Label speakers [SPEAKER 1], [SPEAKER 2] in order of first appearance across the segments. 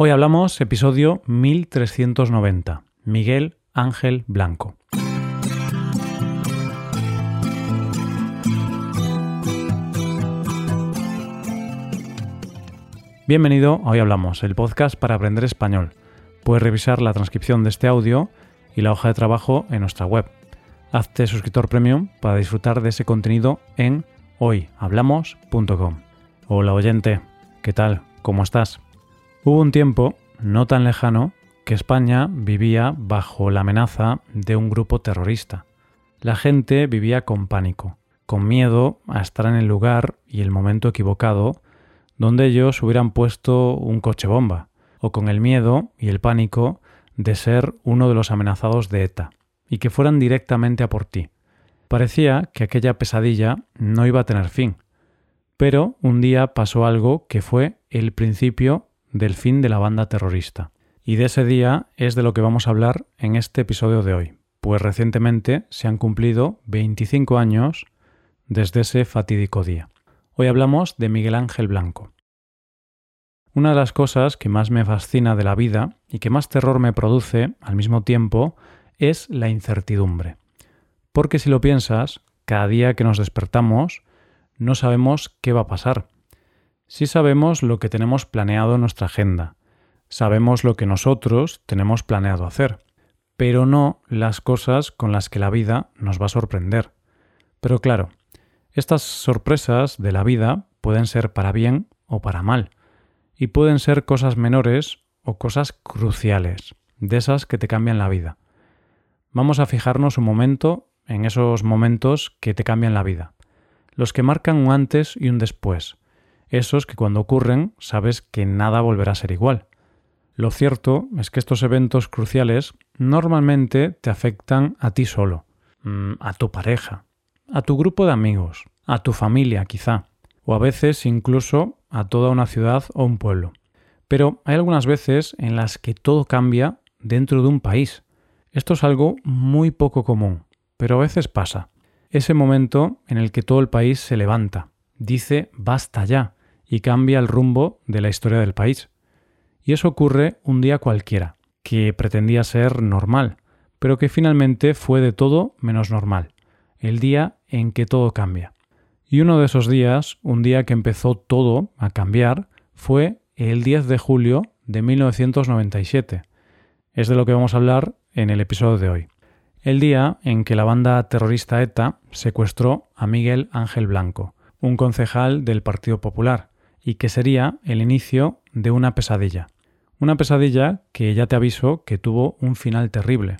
[SPEAKER 1] Hoy hablamos episodio 1390, Miguel Ángel Blanco. Bienvenido a Hoy Hablamos, el podcast para aprender español. Puedes revisar la transcripción de este audio y la hoja de trabajo en nuestra web. Hazte suscriptor premium para disfrutar de ese contenido en hoyhablamos.com. Hola oyente, ¿qué tal? ¿Cómo estás? Hubo un tiempo, no tan lejano, que España vivía bajo la amenaza de un grupo terrorista. La gente vivía con pánico, con miedo a estar en el lugar y el momento equivocado donde ellos hubieran puesto un coche bomba, o con el miedo y el pánico de ser uno de los amenazados de ETA, y que fueran directamente a por ti. Parecía que aquella pesadilla no iba a tener fin. Pero un día pasó algo que fue el principio del fin de la banda terrorista. Y de ese día es de lo que vamos a hablar en este episodio de hoy, pues recientemente se han cumplido 25 años desde ese fatídico día. Hoy hablamos de Miguel Ángel Blanco. Una de las cosas que más me fascina de la vida y que más terror me produce al mismo tiempo es la incertidumbre. Porque si lo piensas, cada día que nos despertamos no sabemos qué va a pasar, Sí sabemos lo que tenemos planeado en nuestra agenda, sabemos lo que nosotros tenemos planeado hacer, pero no las cosas con las que la vida nos va a sorprender. Pero claro, estas sorpresas de la vida pueden ser para bien o para mal, y pueden ser cosas menores o cosas cruciales, de esas que te cambian la vida. Vamos a fijarnos un momento en esos momentos que te cambian la vida, los que marcan un antes y un después, esos que cuando ocurren sabes que nada volverá a ser igual. Lo cierto es que estos eventos cruciales normalmente te afectan a ti solo, mm, a tu pareja, a tu grupo de amigos, a tu familia quizá, o a veces incluso a toda una ciudad o un pueblo. Pero hay algunas veces en las que todo cambia dentro de un país. Esto es algo muy poco común, pero a veces pasa. Ese momento en el que todo el país se levanta, dice basta ya, y cambia el rumbo de la historia del país. Y eso ocurre un día cualquiera, que pretendía ser normal, pero que finalmente fue de todo menos normal, el día en que todo cambia. Y uno de esos días, un día que empezó todo a cambiar, fue el 10 de julio de 1997. Es de lo que vamos a hablar en el episodio de hoy. El día en que la banda terrorista ETA secuestró a Miguel Ángel Blanco, un concejal del Partido Popular, y que sería el inicio de una pesadilla. Una pesadilla que ya te aviso que tuvo un final terrible,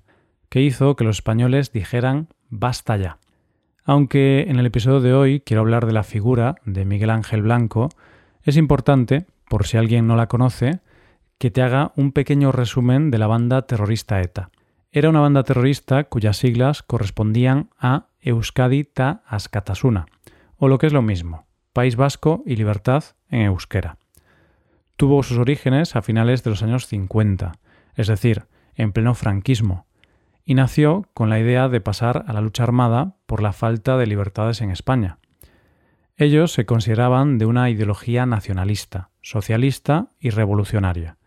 [SPEAKER 1] que hizo que los españoles dijeran basta ya. Aunque en el episodio de hoy quiero hablar de la figura de Miguel Ángel Blanco, es importante, por si alguien no la conoce, que te haga un pequeño resumen de la banda terrorista ETA. Era una banda terrorista cuyas siglas correspondían a Euskadi Ta Askatasuna, o lo que es lo mismo, País Vasco y Libertad en euskera. Tuvo sus orígenes a finales de los años 50, es decir, en pleno franquismo, y nació con la idea de pasar a la lucha armada por la falta de libertades en España. Ellos se consideraban de una ideología nacionalista, socialista y revolucionaria,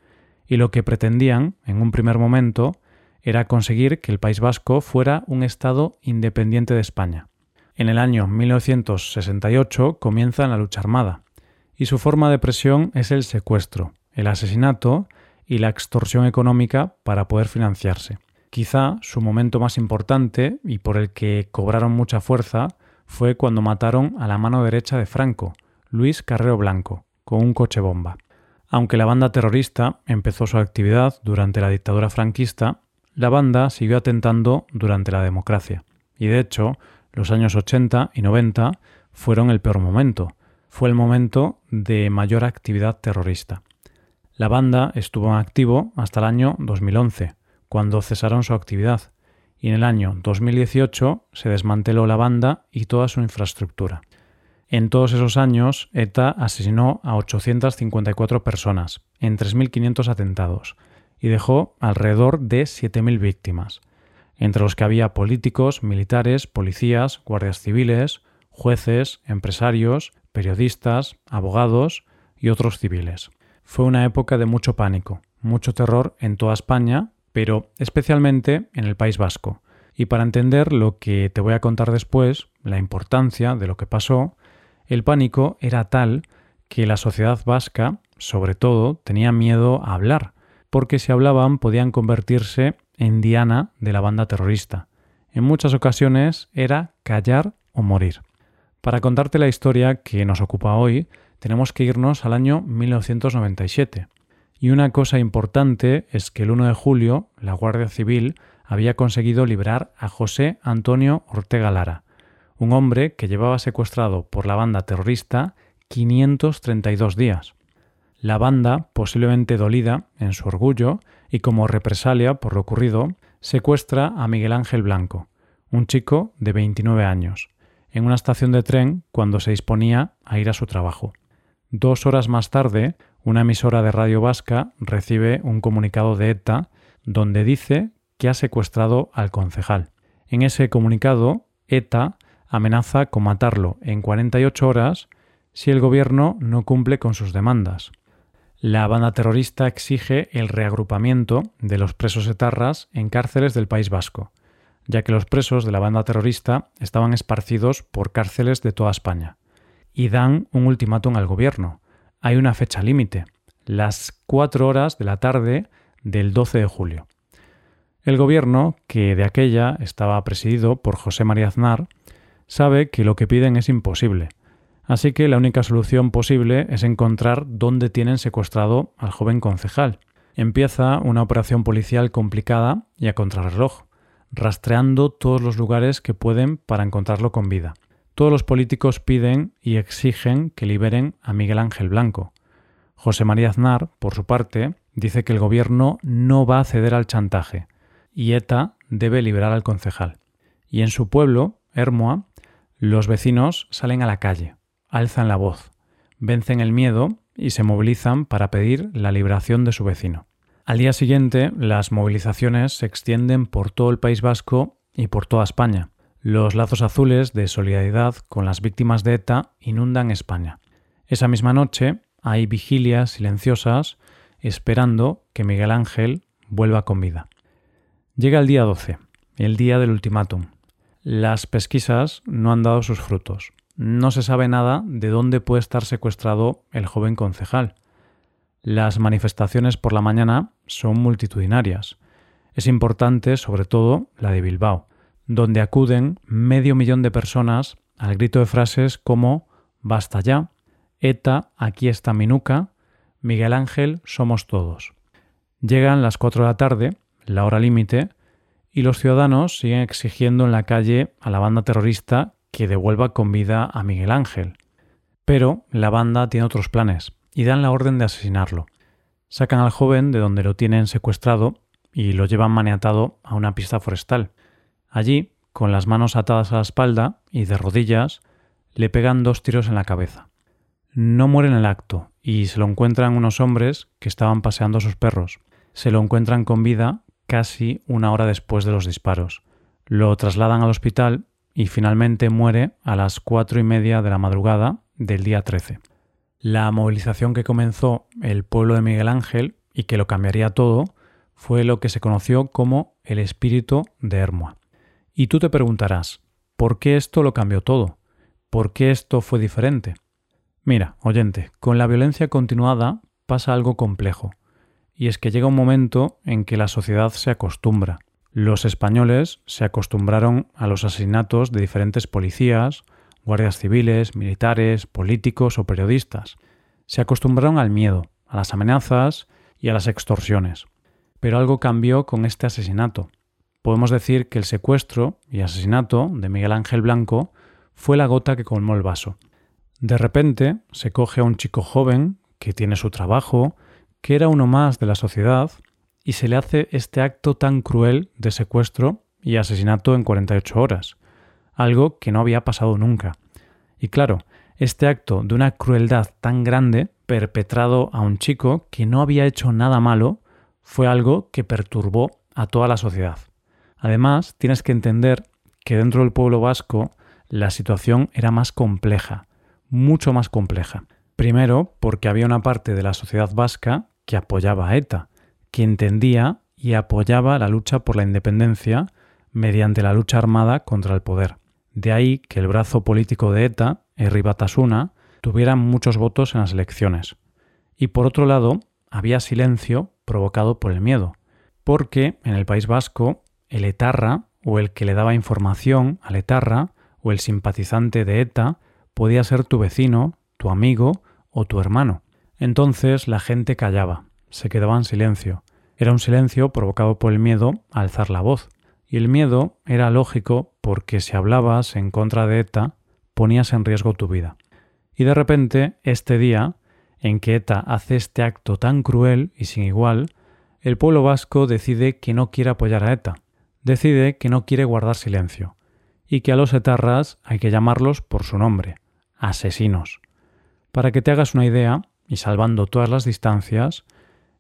[SPEAKER 1] y lo que pretendían, en un primer momento, era conseguir que el País Vasco fuera un Estado independiente de España. En el año 1968 comienza la lucha armada, y su forma de presión es el secuestro, el asesinato y la extorsión económica para poder financiarse. Quizá su momento más importante y por el que cobraron mucha fuerza fue cuando mataron a la mano derecha de Franco, Luis Carrero Blanco, con un coche bomba. Aunque la banda terrorista empezó su actividad durante la dictadura franquista, la banda siguió atentando durante la democracia. Y de hecho, los años 80 y 90 fueron el peor momento. Fue el momento de mayor actividad terrorista. La banda estuvo en activo hasta el año 2011, cuando cesaron su actividad, y en el año 2018 se desmanteló la banda y toda su infraestructura. En todos esos años, ETA asesinó a 854 personas, en 3.500 atentados, y dejó alrededor de 7.000 víctimas entre los que había políticos, militares, policías, guardias civiles, jueces, empresarios, periodistas, abogados y otros civiles. Fue una época de mucho pánico, mucho terror en toda España, pero especialmente en el País Vasco. Y para entender lo que te voy a contar después, la importancia de lo que pasó, el pánico era tal que la sociedad vasca, sobre todo, tenía miedo a hablar, porque si hablaban podían convertirse en diana de la banda terrorista. En muchas ocasiones era callar o morir. Para contarte la historia que nos ocupa hoy, tenemos que irnos al año 1997. Y una cosa importante es que el 1 de julio la Guardia Civil había conseguido librar a José Antonio Ortega Lara, un hombre que llevaba secuestrado por la banda terrorista 532 días. La banda, posiblemente dolida en su orgullo y como represalia por lo ocurrido, secuestra a Miguel Ángel Blanco, un chico de 29 años, en una estación de tren cuando se disponía a ir a su trabajo. Dos horas más tarde, una emisora de radio vasca recibe un comunicado de ETA donde dice que ha secuestrado al concejal. En ese comunicado, ETA amenaza con matarlo en 48 horas si el gobierno no cumple con sus demandas. La banda terrorista exige el reagrupamiento de los presos etarras en cárceles del País Vasco, ya que los presos de la banda terrorista estaban esparcidos por cárceles de toda España y dan un ultimátum al gobierno. Hay una fecha límite, las cuatro horas de la tarde del 12 de julio. El gobierno, que de aquella estaba presidido por José María Aznar, sabe que lo que piden es imposible, así que la única solución posible es encontrar dónde tienen secuestrado al joven concejal. Empieza una operación policial complicada y a contrarreloj, rastreando todos los lugares que pueden para encontrarlo con vida. Todos los políticos piden y exigen que liberen a Miguel Ángel Blanco. José María Aznar, por su parte, dice que el gobierno no va a ceder al chantaje y ETA debe liberar al concejal. Y en su pueblo, Hermoa, los vecinos salen a la calle, alzan la voz, vencen el miedo y se movilizan para pedir la liberación de su vecino. Al día siguiente, las movilizaciones se extienden por todo el País Vasco y por toda España. Los lazos azules de solidaridad con las víctimas de ETA inundan España. Esa misma noche hay vigilias silenciosas esperando que Miguel Ángel vuelva con vida. Llega el día 12, el día del ultimátum. Las pesquisas no han dado sus frutos. No se sabe nada de dónde puede estar secuestrado el joven concejal. Las manifestaciones por la mañana son multitudinarias. Es importante, sobre todo, la de Bilbao donde acuden medio millón de personas al grito de frases como Basta ya, ETA, aquí está mi nuca, Miguel Ángel, somos todos. Llegan las 4 de la tarde, la hora límite, y los ciudadanos siguen exigiendo en la calle a la banda terrorista que devuelva con vida a Miguel Ángel. Pero la banda tiene otros planes y dan la orden de asesinarlo. Sacan al joven de donde lo tienen secuestrado y lo llevan maniatado a una pista forestal. Allí, con las manos atadas a la espalda y de rodillas, le pegan dos tiros en la cabeza. No muere en el acto y se lo encuentran unos hombres que estaban paseando sus perros. Se lo encuentran con vida casi una hora después de los disparos. Lo trasladan al hospital y finalmente muere a las cuatro y media de la madrugada del día 13. La movilización que comenzó el pueblo de Miguel Ángel y que lo cambiaría todo fue lo que se conoció como el espíritu de Hermoa. Y tú te preguntarás, ¿por qué esto lo cambió todo? ¿Por qué esto fue diferente? Mira, oyente, con la violencia continuada pasa algo complejo, y es que llega un momento en que la sociedad se acostumbra. Los españoles se acostumbraron a los asesinatos de diferentes policías, guardias civiles, militares, políticos o periodistas. Se acostumbraron al miedo, a las amenazas y a las extorsiones. Pero algo cambió con este asesinato podemos decir que el secuestro y asesinato de Miguel Ángel Blanco fue la gota que colmó el vaso. De repente se coge a un chico joven que tiene su trabajo, que era uno más de la sociedad, y se le hace este acto tan cruel de secuestro y asesinato en 48 horas, algo que no había pasado nunca. Y claro, este acto de una crueldad tan grande, perpetrado a un chico que no había hecho nada malo, fue algo que perturbó a toda la sociedad. Además, tienes que entender que dentro del pueblo vasco la situación era más compleja, mucho más compleja. Primero, porque había una parte de la sociedad vasca que apoyaba a ETA, que entendía y apoyaba la lucha por la independencia mediante la lucha armada contra el poder. De ahí que el brazo político de ETA, Herri Batasuna, tuviera muchos votos en las elecciones. Y por otro lado, había silencio provocado por el miedo, porque en el País Vasco el etarra o el que le daba información al etarra o el simpatizante de ETA podía ser tu vecino, tu amigo o tu hermano. Entonces la gente callaba, se quedaba en silencio. Era un silencio provocado por el miedo a alzar la voz. Y el miedo era lógico porque si hablabas en contra de ETA, ponías en riesgo tu vida. Y de repente, este día, en que ETA hace este acto tan cruel y sin igual, el pueblo vasco decide que no quiere apoyar a ETA, decide que no quiere guardar silencio, y que a los etarras hay que llamarlos por su nombre, asesinos. Para que te hagas una idea, y salvando todas las distancias,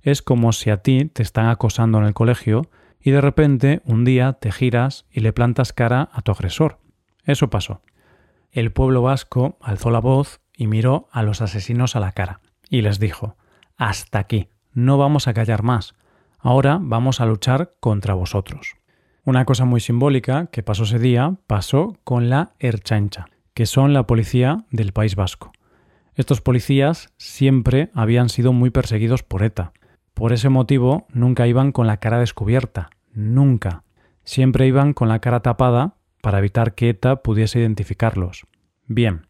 [SPEAKER 1] es como si a ti te están acosando en el colegio y de repente un día te giras y le plantas cara a tu agresor. Eso pasó. El pueblo vasco alzó la voz y miró a los asesinos a la cara y les dijo Hasta aquí, no vamos a callar más, ahora vamos a luchar contra vosotros. Una cosa muy simbólica que pasó ese día pasó con la Erchancha, que son la policía del País Vasco. Estos policías siempre habían sido muy perseguidos por ETA. Por ese motivo nunca iban con la cara descubierta, nunca. Siempre iban con la cara tapada para evitar que ETA pudiese identificarlos. Bien,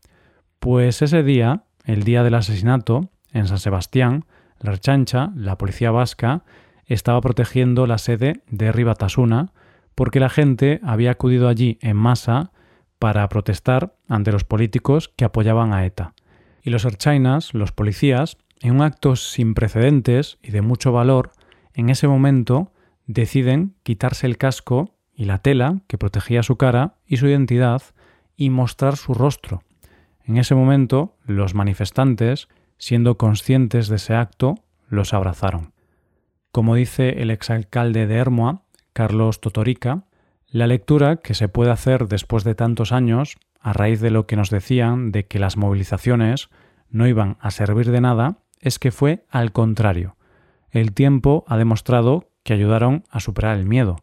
[SPEAKER 1] pues ese día, el día del asesinato, en San Sebastián, la Erchancha, la policía vasca, estaba protegiendo la sede de Ribatasuna porque la gente había acudido allí en masa para protestar ante los políticos que apoyaban a ETA. Y los erchainas, los policías, en un acto sin precedentes y de mucho valor, en ese momento deciden quitarse el casco y la tela que protegía su cara y su identidad y mostrar su rostro. En ese momento, los manifestantes, siendo conscientes de ese acto, los abrazaron. Como dice el exalcalde de Hermoa, Carlos Totorica, la lectura que se puede hacer después de tantos años, a raíz de lo que nos decían de que las movilizaciones no iban a servir de nada, es que fue al contrario. El tiempo ha demostrado que ayudaron a superar el miedo,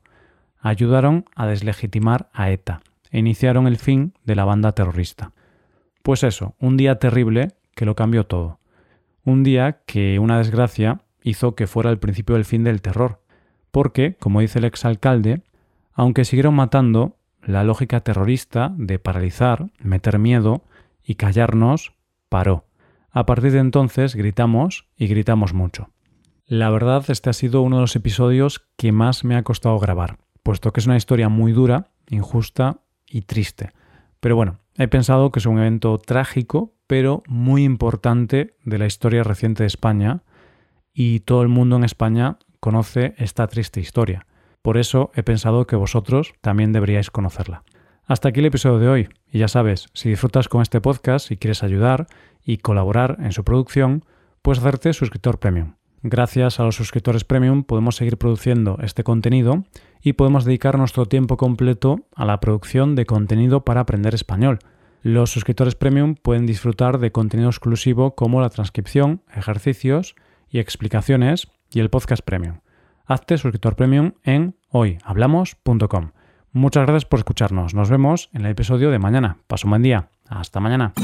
[SPEAKER 1] ayudaron a deslegitimar a ETA e iniciaron el fin de la banda terrorista. Pues eso, un día terrible que lo cambió todo. Un día que una desgracia hizo que fuera el principio del fin del terror, porque, como dice el exalcalde, aunque siguieron matando, la lógica terrorista de paralizar, meter miedo y callarnos paró. A partir de entonces gritamos y gritamos mucho. La verdad, este ha sido uno de los episodios que más me ha costado grabar, puesto que es una historia muy dura, injusta y triste. Pero bueno, he pensado que es un evento trágico, pero muy importante de la historia reciente de España, y todo el mundo en España conoce esta triste historia. Por eso he pensado que vosotros también deberíais conocerla. Hasta aquí el episodio de hoy, y ya sabes, si disfrutas con este podcast y quieres ayudar y colaborar en su producción, puedes hacerte suscriptor premium. Gracias a los suscriptores premium podemos seguir produciendo este contenido y podemos dedicar nuestro tiempo completo a la producción de contenido para aprender español. Los suscriptores premium pueden disfrutar de contenido exclusivo como la transcripción, ejercicios y explicaciones y el podcast premium. Hazte suscriptor premium en hoyhablamos.com. Muchas gracias por escucharnos. Nos vemos en el episodio de mañana. Paso un buen día. Hasta mañana.